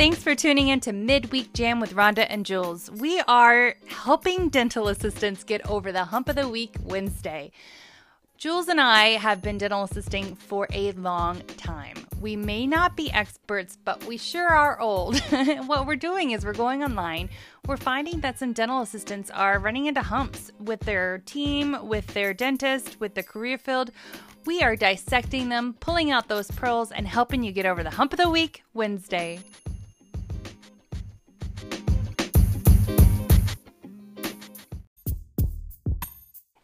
Thanks for tuning in to Midweek Jam with Rhonda and Jules. We are helping dental assistants get over the hump of the week Wednesday. Jules and I have been dental assisting for a long time. We may not be experts, but we sure are old. what we're doing is we're going online. We're finding that some dental assistants are running into humps with their team, with their dentist, with the career field. We are dissecting them, pulling out those pearls, and helping you get over the hump of the week Wednesday.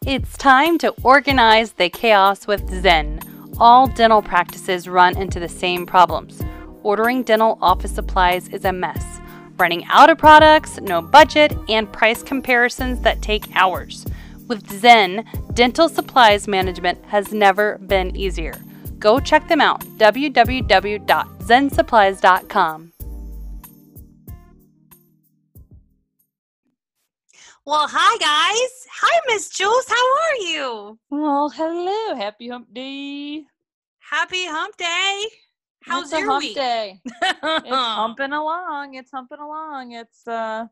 It's time to organize the chaos with Zen. All dental practices run into the same problems. Ordering dental office supplies is a mess. Running out of products, no budget, and price comparisons that take hours. With Zen, dental supplies management has never been easier. Go check them out www.zensupplies.com. Well, hi guys. Hi, Miss Jules. How are you? Well, hello. Happy Hump Day. Happy Hump Day. How's it's your hump week? day? It's humping along. It's humping along. It's uh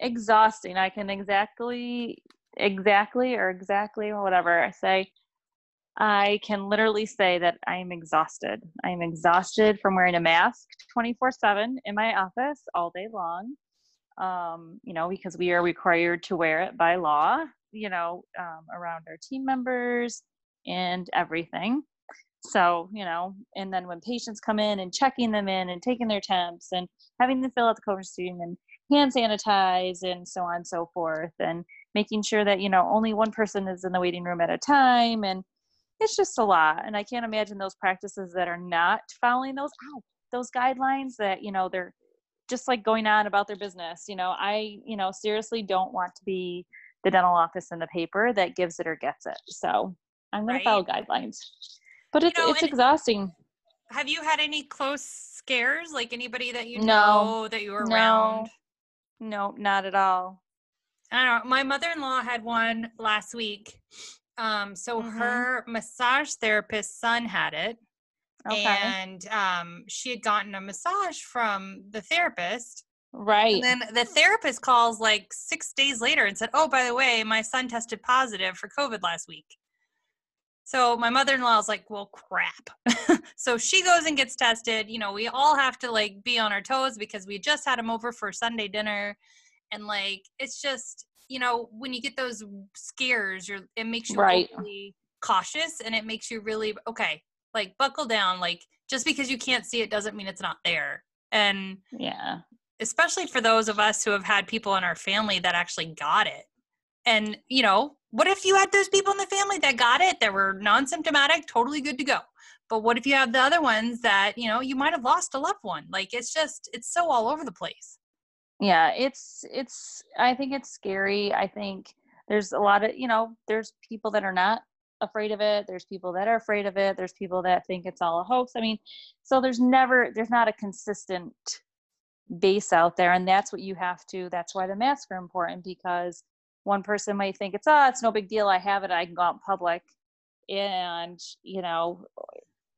exhausting. I can exactly exactly or exactly or whatever I say. I can literally say that I am exhausted. I am exhausted from wearing a mask 24/7 in my office all day long. Um, you know, because we are required to wear it by law, you know, um, around our team members and everything. So, you know, and then when patients come in and checking them in and taking their temps and having them fill out the COVID screen and hand sanitize and so on and so forth and making sure that, you know, only one person is in the waiting room at a time. And it's just a lot. And I can't imagine those practices that are not following those those guidelines that, you know, they're just like going on about their business. You know, I, you know, seriously don't want to be the dental office in the paper that gives it or gets it. So I'm going Right. to follow guidelines. But it's, know, it's exhausting. Have you had any close scares? Like anybody that you No. know that you were No. around? No, not at all. I don't know. My mother-in-law had one last week. Um, so Mhm. her massage therapist's son had it, Okay. and um, she had gotten a massage from the therapist. right. And then the therapist calls like six days later and said, "Oh, by the way, my son tested positive for COVID last week." So my mother-in-law is like, "Well, crap." so she goes and gets tested. You know, we all have to like be on our toes because we just had him over for Sunday dinner, and like it's just you know when you get those scares, you're it makes you Right. overly cautious and it makes you really okay. Like buckle down. Like just because you can't see it doesn't mean it's not there. And yeah. especially for those of us who have had people in our family that actually got it. And, you know, what if you had those people in the family that got it that were non symptomatic, totally good to go? But what if you have the other ones that, you know, you might have lost a loved one? Like it's just, it's so all over the place. yeah it's it's i think it's scary i think there's a lot of you know there's people that are not afraid of it. There's people that are afraid of it. There's people that think it's all a hoax. I mean so there's never there's not a consistent base out there and that's what you have to that's why the masks are important because one person might think it's ah it's no big deal i have it i can go out in public and you know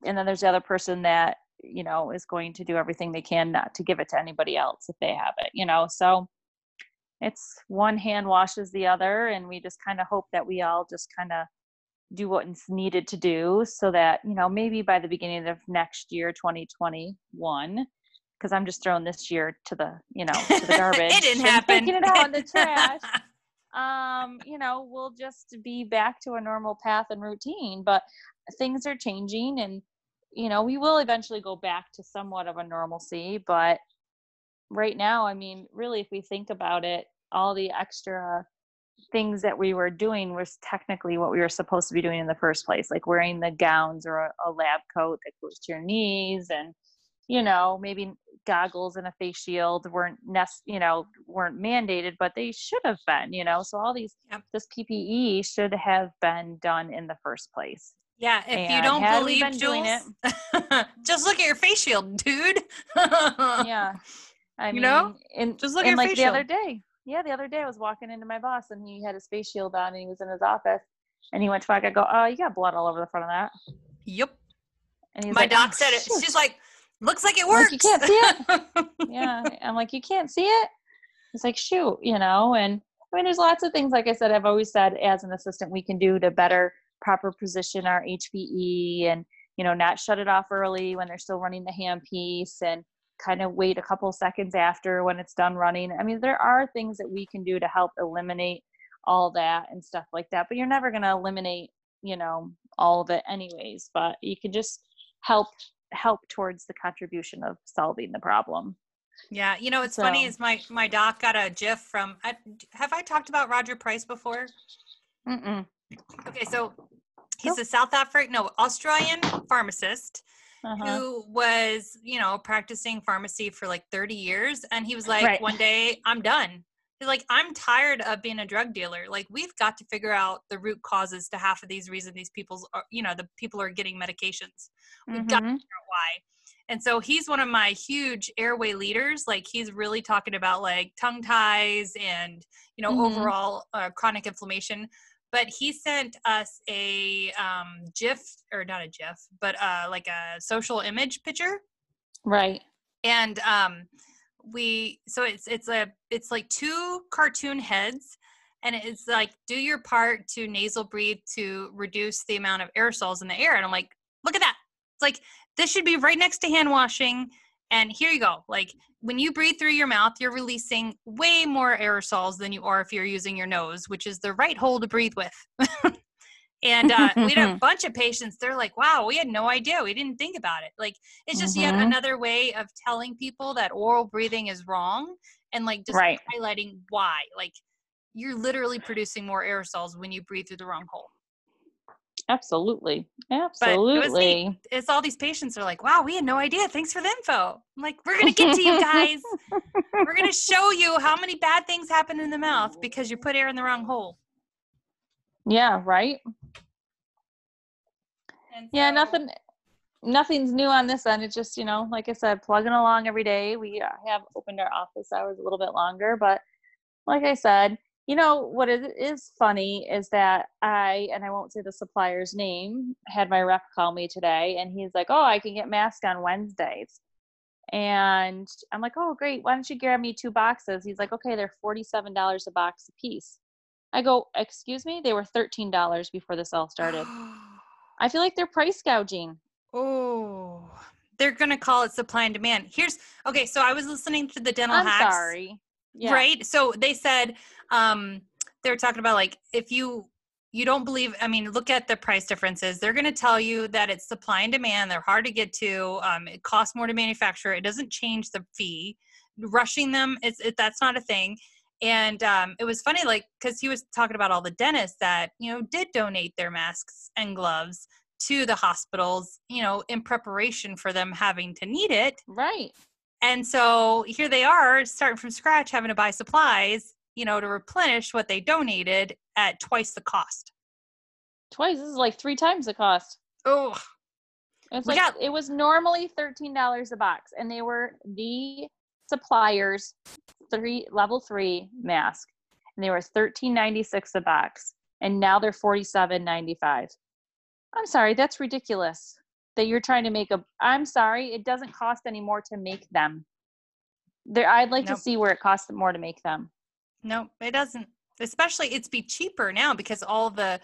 and then there's the other person that you know is going to do everything they can not to give it to anybody else if they have it you know? So it's one hand washes the other and we just kind of hope that we all just kind of do what's needed to do so that you know maybe by the beginning of next year 2021 because i'm just throwing this year to the you know to the garbage it didn't happen. taking it out in the trash um, you know, we'll just be back to a normal path and routine. But things are changing, and you know, we will eventually go back to somewhat of a normalcy. But right now, I mean, really, if we think about it, all the extra things that we were doing was technically what we were supposed to be doing in the first place, like wearing the gowns or a, a lab coat that goes to your knees and you know maybe goggles and a face shield weren't nec- you know weren't mandated but they should have been you know so all these Yep. this ppe should have been done in the first place yeah, if you don't believe doing it- just look at your face shield, dude. yeah i You mean know? and, Just look at and your like face the other day yeah the other day i was walking into my boss and he had his face shield on and he was in his office and he went to back i go oh you got blood all over the front of that Yep. and he's like, My like, doc "Oh, said it. shoot." She's like, Looks like it works. Like, you can't see it. yeah. I'm like, you can't see it. It's like, shoot, you know, and I mean, there's lots of things, like I said, I've always said as an assistant, we can do to better proper position our HVE and, you know, not shut it off early when they're still running the handpiece and kind of wait a couple seconds after when it's done running. I mean, there are things that we can do to help eliminate all that and stuff like that, but you're never going to eliminate, you know, all of it anyways, but you can just help help towards the contribution of solving the problem. Yeah, you know, it's so. funny is my my doc got a GIF from. I, have I talked about Roger Price before? Mm-mm. Okay, so he's a South African, no, Australian pharmacist uh-huh. who was, you know, practicing pharmacy for like 30 years. And he was like, right. one day, I'm done. He's like, I'm tired of being a drug dealer. Like, we've got to figure out the root causes to half of these reasons these people's, are, you know, the people are getting medications. We've mm-hmm. got to mm-hmm. figure out why. And so he's one of my huge airway leaders. Like he's really talking about like tongue ties and you know mm-hmm. overall uh, chronic inflammation but he sent us a um, GIF or not a GIF, but uh, like a social image picture. Right. And um, we so it's it's a it's like two cartoon heads, and it's like do your part to nasal breathe to reduce the amount of aerosols in the air. And I'm like, look at that. It's like this should be right next to hand washing and here you go. Like when you breathe through your mouth, you're releasing way more aerosols than you are if you're using your nose, which is the right hole to breathe with. and uh, we had a bunch of patients. They're like, wow, we had no idea. We didn't think about it. Like it's just mm-hmm. yet another way of telling people that oral breathing is wrong and like just right. highlighting why. Like you're literally producing more aerosols when you breathe through the wrong hole. Absolutely. Absolutely. It it's all these patients are like, wow, we had no idea. Thanks for the info. I'm like, we're going to get to you guys. we're going to show you how many bad things happen in the mouth because you put air in the wrong hole. Yeah, right. So, yeah, nothing nothing's new on this end. It's just, you know, like I said, plugging along every day. We uh, have opened our office hours a little bit longer, but like I said, you know what it is funny is that I and I won't say the supplier's name had my rep call me today and he's like, "Oh, I can get masks on Wednesdays." And I'm like, "Oh, great. Why don't you grab me two boxes?" He's like, "Okay, they're $47 a box a piece." I go, "Excuse me? They were $13 before this all started." I feel like they're price gouging. Oh. They're going to call it supply and demand. Here's Okay, so I was listening to the dental I'm hacks. sorry. Yeah. Right? So they said um, they're talking about like if you you don't believe i mean look at the price differences. They're going to tell you that it's supply and demand. They're hard to get to. Um, it costs more to manufacture. It doesn't change the fee. Rushing them it's it, that's not a thing. And um, it was funny like because he was talking about all the dentists that you know did donate their masks and gloves to the hospitals you know in preparation for them having to need it. Right and so here they are starting from scratch having to buy supplies you know, to replenish what they donated at twice the cost. Twice? This is like three times the cost. Oh. It's like got- it was normally thirteen dollars a box, and they were the suppliers three level three mask, and they were thirteen ninety six a box, and now they're forty seven ninety five. I'm sorry, that's ridiculous. That you're trying to make a. I'm sorry, it doesn't cost any more to make them. There, I'd like nope. to see where it costs more to make them. No, it doesn't. Especially, it's be cheaper now because all the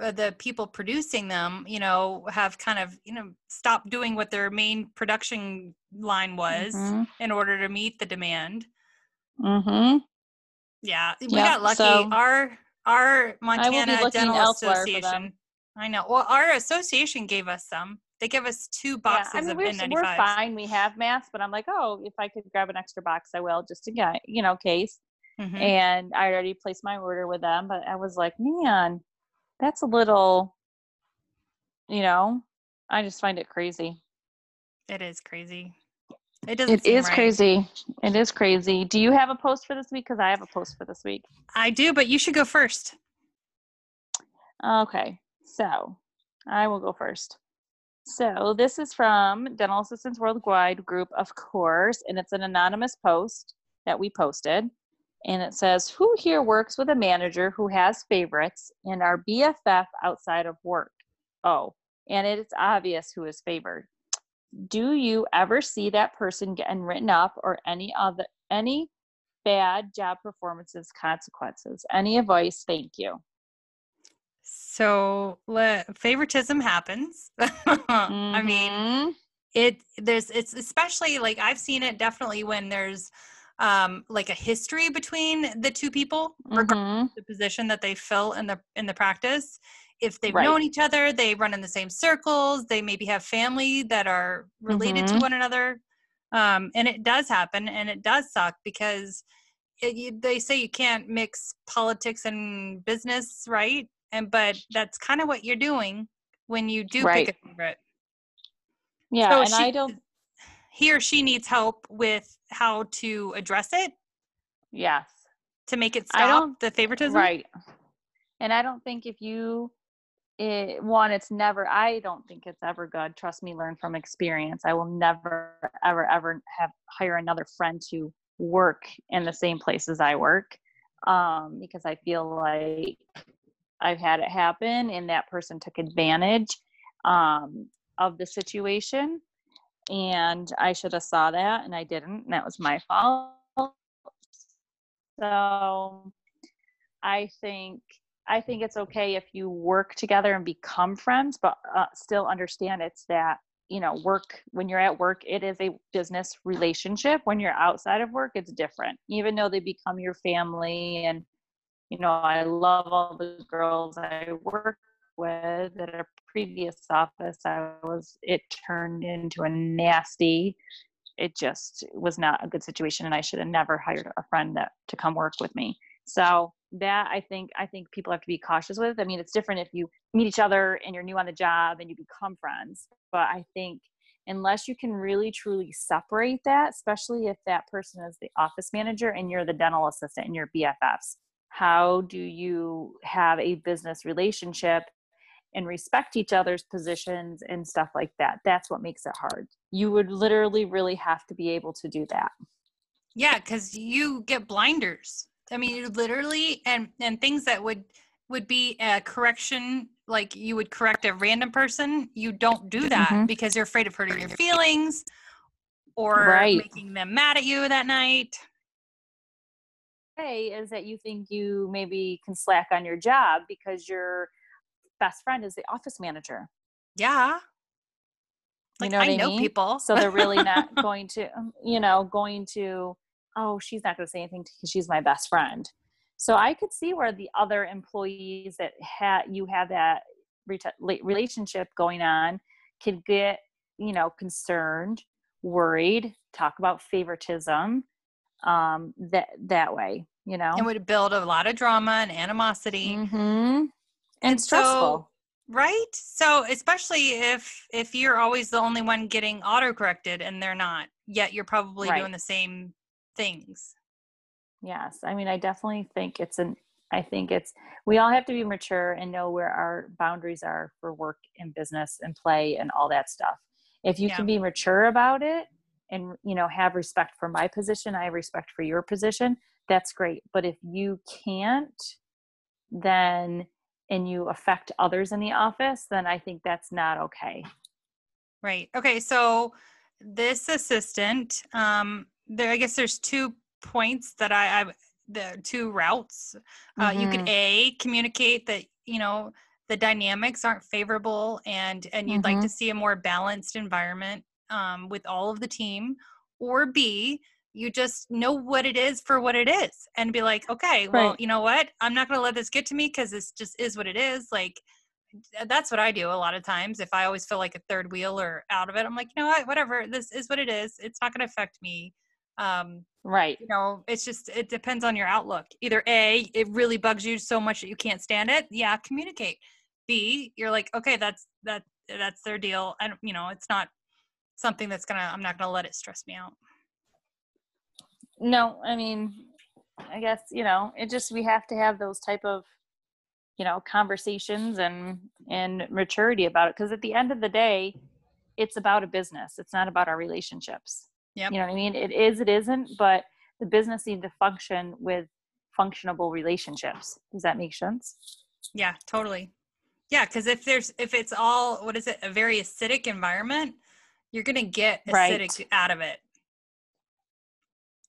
uh, the people producing them, you know, have kind of you know stopped doing what their main production line was mm-hmm. in order to meet the demand. Hmm. Yeah, we yep, got lucky. So our our Montana Dental Association. I know. Well, our association gave us some. They give us two boxes yeah, I mean, of N95s. We're fine. We have masks, but I'm like, oh, if I could grab an extra box, I will, just to get, you know, case. Mm-hmm. And I already placed my order with them, but I was like, man, that's a little, you know, I just find it crazy. It is crazy. It doesn't. It is right. crazy. It is crazy. Do you have a post for this week? Because I have a post for this week. I do, but you should go first. Okay, so I will go first. So this is from Dental Assistants Worldwide group, of course, and it's an anonymous post that we posted and it says, Who here works with a manager who has favorites and are BFF outside of work? Oh, and it's obvious who is favored. do you ever see that person getting written up or any other any bad job performances consequences any advice thank you so le- favoritism happens mm-hmm. i mean mm-hmm. it there's it's especially like i've seen it definitely when there's um like a history between the two people regardless mm-hmm. the position that they fill in the in the practice if they've right. known each other, they run in the same circles, they maybe have family that are related mm-hmm. to one another. Um, and it does happen and it does suck because it, you, they say you can't mix politics and business, right? And but that's kind of what you're doing when you do right. pick a favorite. Yeah, so and she, I don't. He or she needs help with how to address it. Yes. To make it stop the favoritism. Right. And I don't think if you it, one it's never i don't think it's ever good trust me learn from experience i will never ever ever have hire another friend to work in the same place as i work um, because i feel like i've had it happen and that person took advantage um, of the situation and i should have saw that and i didn't and that was my fault so i think I think it's okay if you work together and become friends, but uh, still understand it's that, you know, work, when you're at work, it is a business relationship. When you're outside of work, it's different, even though they become your family. And, you know, I love all the girls I work with at a previous office. I was, it turned into a nasty, it just was not a good situation. And I should have never hired a friend that to come work with me. So, that i think i think people have to be cautious with i mean it's different if you meet each other and you're new on the job and you become friends but i think unless you can really truly separate that especially if that person is the office manager and you're the dental assistant and you're bffs how do you have a business relationship and respect each other's positions and stuff like that that's what makes it hard you would literally really have to be able to do that yeah because you get blinders I mean, you literally, and and things that would would be a correction, like you would correct a random person. You don't do that mm-hmm. because you're afraid of hurting your feelings or right. making them mad at you that night. Is that you think you maybe can slack on your job because your best friend is the office manager? Yeah. Like, you know I, I know mean? people. So they're really not going to, you know, going to oh, she's not going to say anything because she's my best friend. So I could see where the other employees that had you have that relationship going on could get, you know, concerned, worried, talk about favoritism um that that way you know and would build a lot of drama and animosity mm-hmm. and, and stressful so, right so especially if if you're always the only one getting auto corrected and they're not yet you're probably right. doing the same things. Yes. I mean, I definitely think it's an, I think it's, we all have to be mature and know where our boundaries are for work and business and play and all that stuff. If you yeah. can be mature about it and, you know, have respect for my position, I have respect for your position, that's great. But if you can't, then, and you affect others in the office, then I think that's not okay. Right. Okay. So this assistant, um, there i guess there's two points that i, I the two routes uh, mm-hmm. you could mm-hmm. a communicate that you know the dynamics aren't favorable and and you'd mm-hmm. like to see a more balanced environment um, with all of the team or b you just know what it is for what it is and be like okay well right. you know what i'm not going to let this get to me because this just is what it is like that's what i do a lot of times if i always feel like a third wheel or out of it i'm like you know what whatever this is what it is it's not going to affect me um, right. You know, it's just, it depends on your outlook. Either A, it really bugs you so much that you can't stand it. Yeah, communicate. B, you're like, okay, that's, that, that's their deal. And, you know, it's not something that's gonna, I'm not gonna let it stress me out. No, I mean, I guess, you know, it just, we have to have those type of, you know, conversations and, and maturity about it. Cause at the end of the day, it's about a business. It's not about our relationships. yeah You know what I mean? It is, it isn't, but the business needs to function with functionable relationships. Does that make sense? Yeah, totally. Yeah, because if there's if it's all what is it, a very acidic environment, you're going to get acidic right. out of it.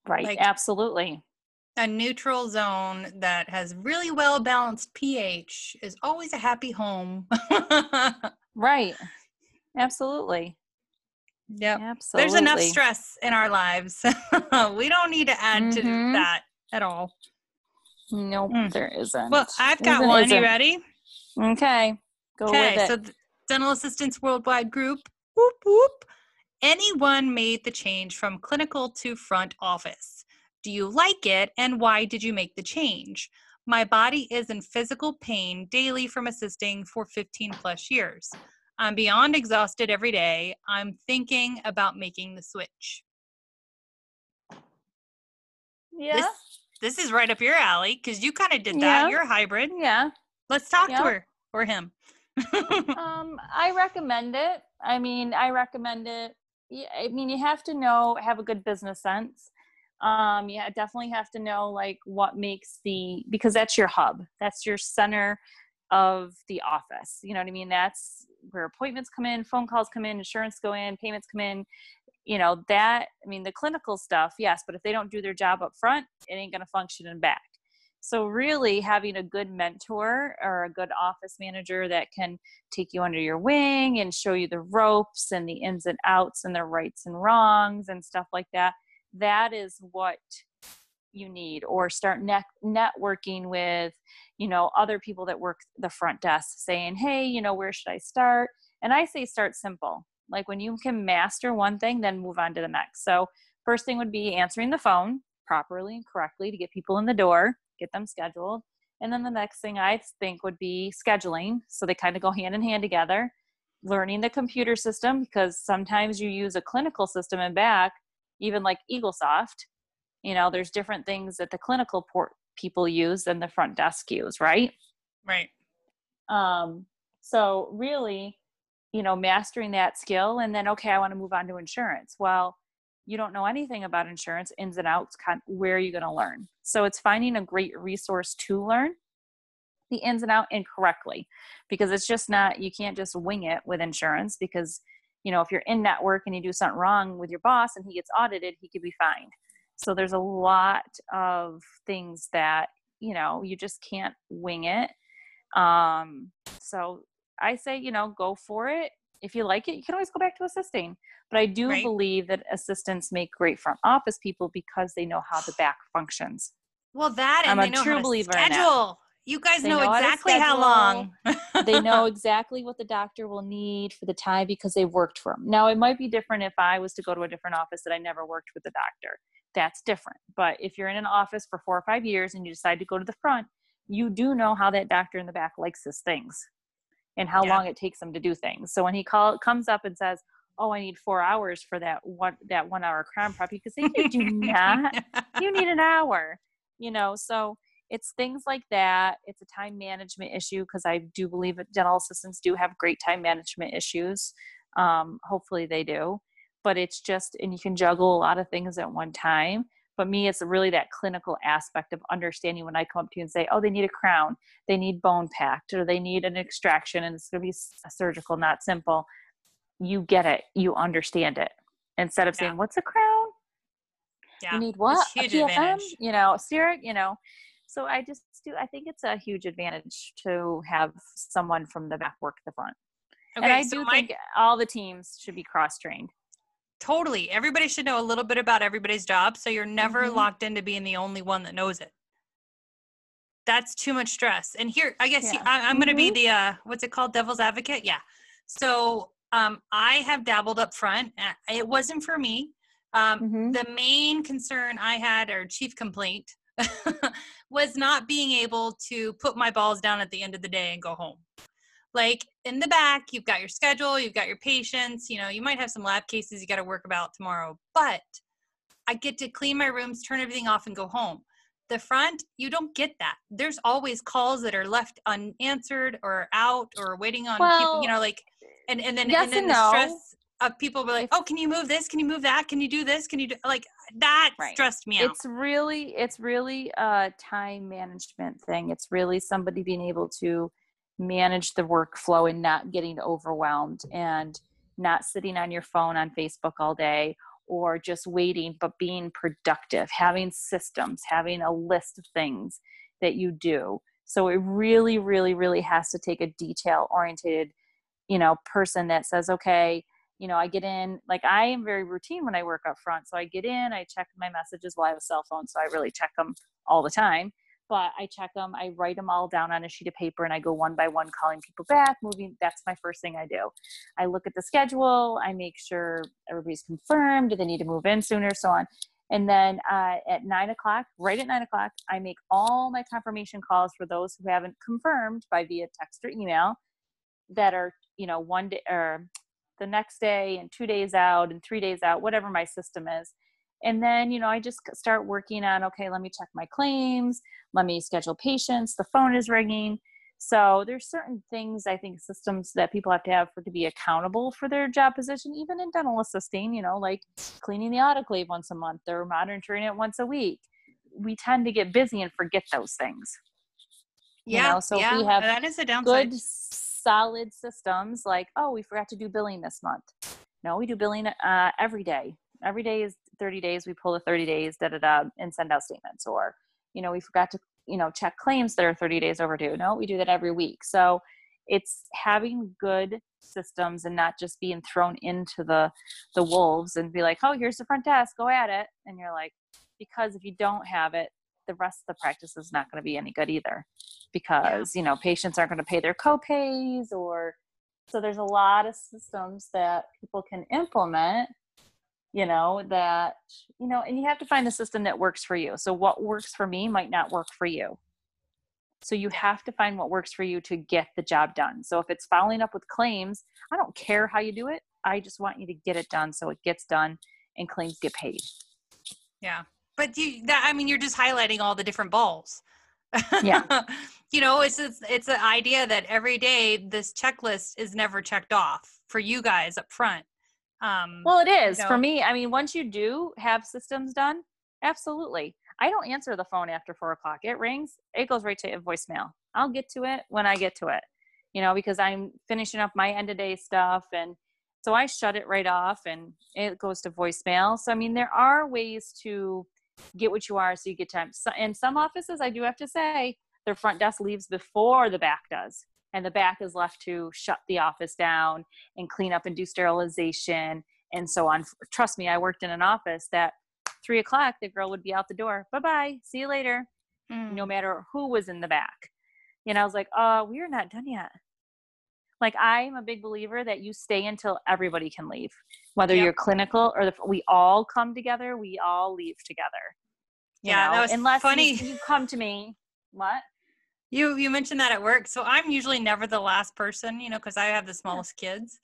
Right. Like Absolutely. A neutral zone that has really well balanced pH is always a happy home. right. Absolutely. Yeah. Absolutely. There's enough stress in our lives. we don't need to add mm-hmm. to that at all. Nope, mm. there isn't. Well, I've got isn't, one. Isn't. You ready? Okay. Go okay, with it. So the Dental Assistants Worldwide Group, whoop whoop. Anyone made the change from clinical to front office. Do you like it and why did you make the change? My body is in physical pain daily from assisting for 15 plus years. I'm beyond exhausted every day. I'm thinking about making the switch. Yeah. This, this is right up your alley because you kind of did that. Yeah. You're a hybrid. Yeah. Let's talk to her or him. um, I recommend it. I mean, I recommend it. I mean, you have to know, have a good business sense. Um, yeah, definitely have to know like what makes the because that's your hub. That's your center of the office. You know what I mean? That's where appointments come in, phone calls come in, insurance go in, payments come in. You know, that I mean the clinical stuff, yes, but if they don't do their job up front, it ain't gonna function in back. So, really, having a good mentor or a good office manager that can take you under your wing and show you the ropes and the ins and outs and the rights and wrongs and stuff like that, that is what you need. Or start net- networking with, you know, other people that work the front desk saying, hey, you know, where should I start? And I say start simple. Like when you can master one thing, then move on to the next. So, first thing would be answering the phone properly and correctly to get people in the door get them scheduled. And then the next thing I think would be scheduling. So they kind of go hand in hand together. Learning the computer system because sometimes you use a clinical system and back, even like Eaglesoft. You know, there's different things that the clinical port people use than the front desk use, right? Right. Um, so really, you know, mastering that skill and then okay, I want to move on to insurance. Well, you don't know anything about insurance ins and outs where are you going to learn? So it's finding a great resource to learn the ins and out incorrectly because it's just not you can't just wing it with insurance because you know if you're in network and you do something wrong with your boss and he gets audited he could be fined. So there's a lot of things that you know you just can't wing it. Um so i say you know go for it if you like it, you can always go back to assisting. But I do right. believe that assistants make great front office people because they know how the back functions. Well, that and I'm a true believer schedule. You guys know, know, exactly how, how long. they know exactly what the doctor will need for the time because they've worked for them. Now, it might be different if I was to go to a different office that I never worked with the doctor. That's different. But if you're in an office for four or five years and you decide to go to the front, you do know how that doctor in the back likes his things and how yeah. long it takes them to do things. So when he call comes up and says, "Oh, I need four hours for that one that one hour crown prep," say, "You do not. you need an hour." You know, so it's things like that. It's a time management issue because I do believe that dental assistants do have great time management issues. Um, hopefully, they do. But it's just, and you can juggle a lot of things at one time but me it's really that clinical aspect of understanding when i come up to you and say oh they need a crown. They need bone packed or they need an extraction and it's going to be surgical not simple. You get it. You understand it. Instead of yeah. saying what's a crown? Yeah. you need what? A PFM advantage. you know CEREC you know? So i just do i think it's a huge advantage to have someone from the back work the front. Okay, and i so do my- think all the teams should be cross trained Totally. Everybody should know a little bit about everybody's job so you're never mm-hmm. locked into being the only one that knows it. That's too much stress. And here, I guess yeah. I, am mm-hmm. going to be the, uh, what's it called? Devil's advocate? Yeah. So um, I have dabbled up front. It wasn't for me. Um, mm-hmm. The main concern I had, or chief complaint, was not being able to put my balls down at the end of the day and go home like in the back you've got your schedule you've got your patients you know you might have some lab cases you got to work about tomorrow but i get to clean my rooms turn everything off and go home. The front you don't get that. There's always calls that are left unanswered or out or waiting on well, people you know like and and then yes and then and the no. stress of people be like oh can you move this? Can you move that? Can you do this? Can you do like that right. stressed me out. It's really it's really a time management thing. It's really somebody being able to manage the workflow and not getting overwhelmed and not sitting on your phone on Facebook all day or just waiting, but being productive, having systems, having a list of things that you do. So it really, really, really has to take a detail oriented, you know, person that says, okay, you know, I get in, like I am very routine when I work up front. So I get in, I check my messages while I have a cell phone. So I really check them all the time. But I check them, I write them all down on a sheet of paper and I go one by one calling people back, moving. That's my first thing I do. I look at the schedule, I make sure everybody's confirmed, do they need to move in sooner, so on. And then uh, at nine o'clock, right at nine o'clock, I make all my confirmation calls for those who haven't confirmed by via text or email that are, you know, one day or the next day and two days out and three days out, whatever my system is. And then, you know, I just start working on, okay, let me check my claims, let me schedule patients, the phone is ringing. So there's certain things I think systems that people have to have for to be accountable for their job position, even in dental assisting, you know, like cleaning the autoclave once a month or monitoring it once a week. We tend to get busy and forget those things. Yeah. You know? So yeah, we have that is a downside. good solid systems like, oh, we forgot to do billing this month. No, we do billing uh, every day. Every day is 30 days. We pull the 30 days, da da da, and send out statements. Or, you know, we forgot to you know check claims that are 30 days overdue no we do that every week so it's having good systems and not just being thrown into the the wolves and be like oh here's the front desk go at it and you're like because if you don't have it the rest of the practice is not going to be any good either because yeah. you know patients aren't going to pay their copays or so there's a lot of systems that people can implement you know that you know and you have to find the system that works for you. So what works for me might not work for you. So you have to find what works for you to get the job done. So if it's following up with claims i don't care how you do it. I just want you to get it done so it gets done and claims get paid. Yeah. But you that i mean you're just highlighting all the different balls. Yeah. You know it's it's it's an idea that every day this checklist is never checked off for you guys up front um, well, it is you know, for me. I mean, once you do have systems done, absolutely. I don't answer the phone after four o'clock. It rings, it goes right to voicemail. I'll get to it when I get to it, you know, because I'm finishing up my end of day stuff. And so I shut it right off and it goes to voicemail. So, I mean, there are ways to get what you are so you get time. So, in some offices, I do have to say, their front desk leaves before the back does and the back is left to shut the office down and clean up and do sterilization and so on. Trust me, I worked in an office that three o'clock the girl would be out the door. Bye bye, see you later. Mm. No matter who was in the back. And I was like, uh, we are not done yet. Like I'm a big believer that you stay until everybody can leave, whether yep. you're clinical or the, we all come together, we all leave together. yeah, know? that was unless funny. You, you come to me. What? You you mentioned that at work. So I'm usually never the last person, you know, because I have the smallest kids.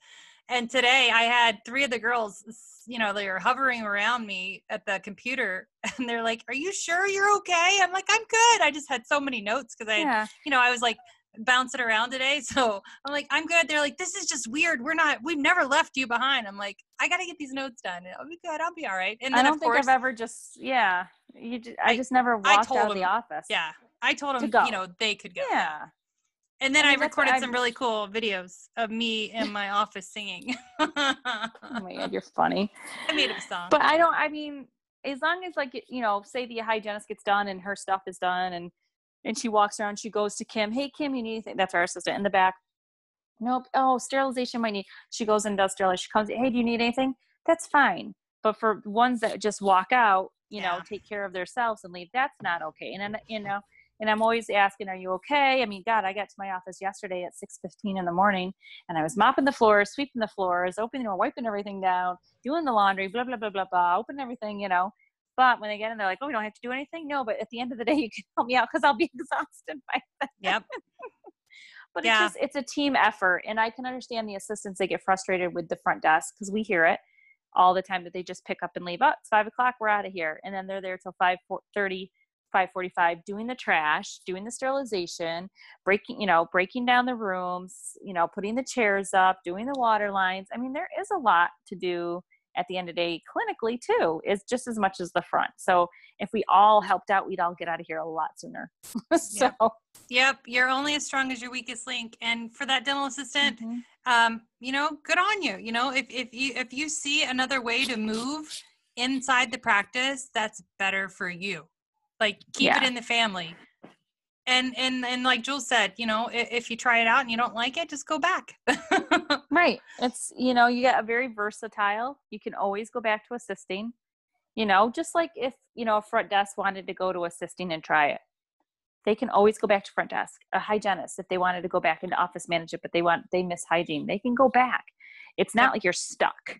And today I had three of the girls, you know, they were hovering around me at the computer and they're like, Are you sure you're okay? I'm like, I'm good. I just had so many notes because I, yeah. you know, I was like bouncing around today. So I'm like, I'm good. They're like, This is just weird. We're not, we've never left you behind. I'm like, I got to get these notes done. I'll be good. I'll be all right. And then, I don't think course, I've ever just, yeah. You just, I, I just never walked out of the office. Yeah. I told them, you know, they could go. Yeah. And then I, mean, I recorded some really cool videos of me in my office singing. oh my god, you're funny. I made a song. But I don't. I mean, as long as like you know, say the hygienist gets done and her stuff is done, and and she walks around, she goes to Kim. Hey, Kim, you need anything? That's our assistant in the back. Nope. Oh, sterilization might need. She goes and does sterilization. She comes. Hey, do you need anything? That's fine. But for ones that just walk out, you yeah. know, take care of themselves and leave, that's not okay. And then you know and i'm always asking are you okay i mean god i got to my office yesterday at 6.15 in the morning and i was mopping the floors sweeping the floors opening or wiping everything down doing the laundry blah blah blah blah blah opening everything you know but when they get in they're like oh we don't have to do anything no but at the end of the day you can help me out because i'll be exhausted by then yep but yeah. it's just it's a team effort and i can understand the assistants they get frustrated with the front desk because we hear it all the time that they just pick up and leave. Up, oh, it's five o'clock. We're out of here, and then they're there till five thirty 545 doing the trash doing the sterilization breaking you know breaking down the rooms you know putting the chairs up doing the water lines i mean there is a lot to do at the end of the day clinically too is just as much as the front so if we all helped out we'd all get out of here a lot sooner so yep. yep. you're only as strong as your weakest link and for that dental assistant mm-hmm. um, you know good on you you know if, if you if you see another way to move inside the practice that's better for you like keep yeah. it in the family and and and like Jules said, you know, if, if, you try it out and you don't like it, just go back. right. It's you know, you get a very versatile. You can always go back to assisting. You know, just like if you know a front desk wanted to go to assisting and try it, they can always go back to front desk. A hygienist, if they wanted to go back into office management, but they want they miss hygiene, they can go back. It's not like you're stuck.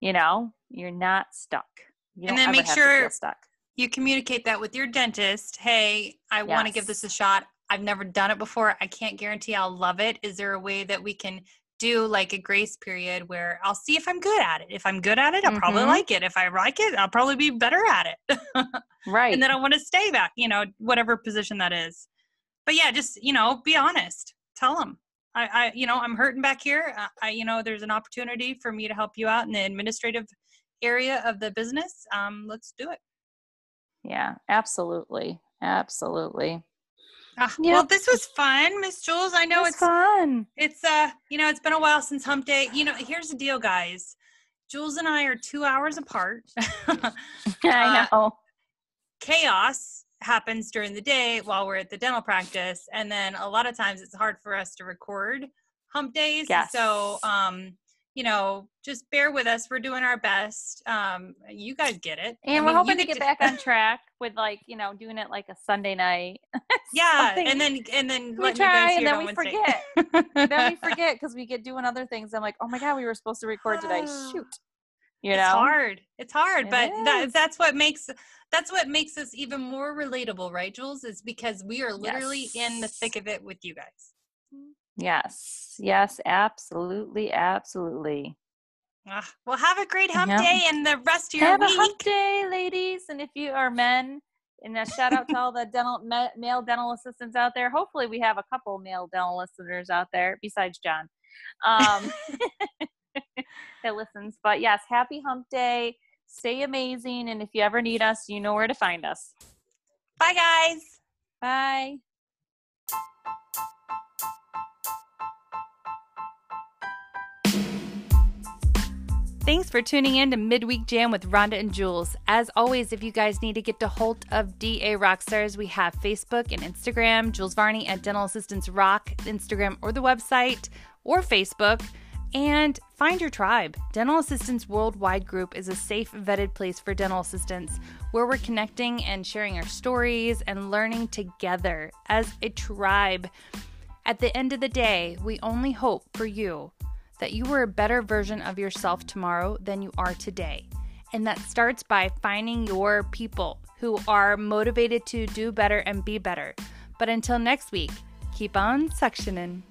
You know, you're not stuck. You and then make sure stuck you communicate that with your dentist. Hey, I yes. want to give this a shot. I've never done it before. I can't guarantee I'll love it. Is there a way that we can do like a grace period where I'll see if I'm good at it. If I'm good at it, I'll mm-hmm. probably like it. If I like it, I'll probably be better at it. right. And then I want to stay back, you know, whatever position that is. But yeah, just, you know, be honest. Tell them. I, I you know, I'm hurting back here. I, you know, there's an opportunity for me to help you out in the administrative area of the business. Um, let's do it. Yeah, absolutely. Absolutely. Uh. Well, this was fun, Miss Jules. I know it it's fun. It's uh, you know, it's been a while since Hump Day. You know, here's the deal, guys. Jules and I are two hours apart. I uh, know. Chaos happens during the day while we're at the dental practice, and then a lot of times it's hard for us to record hump days. Yes. So, um, you know, just bear with us. We're doing our best. Um, you guys get it. And I we're mean, hoping to get back on track with like, you know, doing it like a Sunday night. yeah. and then, and then we try and then we forget. then we forget because we get doing other things. I'm like, oh my God, we were supposed to record today. Shoot. You know? It's hard. It's hard, it but that, that's what makes that's what makes us even more relatable, right, Jules? Is because we are literally yes. in the thick of it with you guys. Yes. Yes, absolutely. Absolutely. Uh, well, have a great hump day and the rest of your have week. Have a hump day, ladies. And if you are men, and a shout out to all the dental male dental assistants out there. Hopefully, we have a couple male dental listeners out there besides John um, that listens. But yes, happy hump day. Stay amazing. And if you ever need us, you know where to find us. Bye, guys. Bye. Thanks for tuning in to Midweek Jam with Rhonda and Jules. As always, if you guys need to get to hold of DA Rockstars, we have Facebook and Instagram, Jules Varney at Dental Assistants Rock, Instagram or the website or Facebook. And find your tribe. Dental Assistants Worldwide Group is a safe, vetted place for dental assistants where we're connecting and sharing our stories and learning together as a tribe. At the end of the day, we only hope for you that you are a better version of yourself tomorrow than you are today. And that starts by finding your people who are motivated to do better and be better. But until next week, keep on suctioning.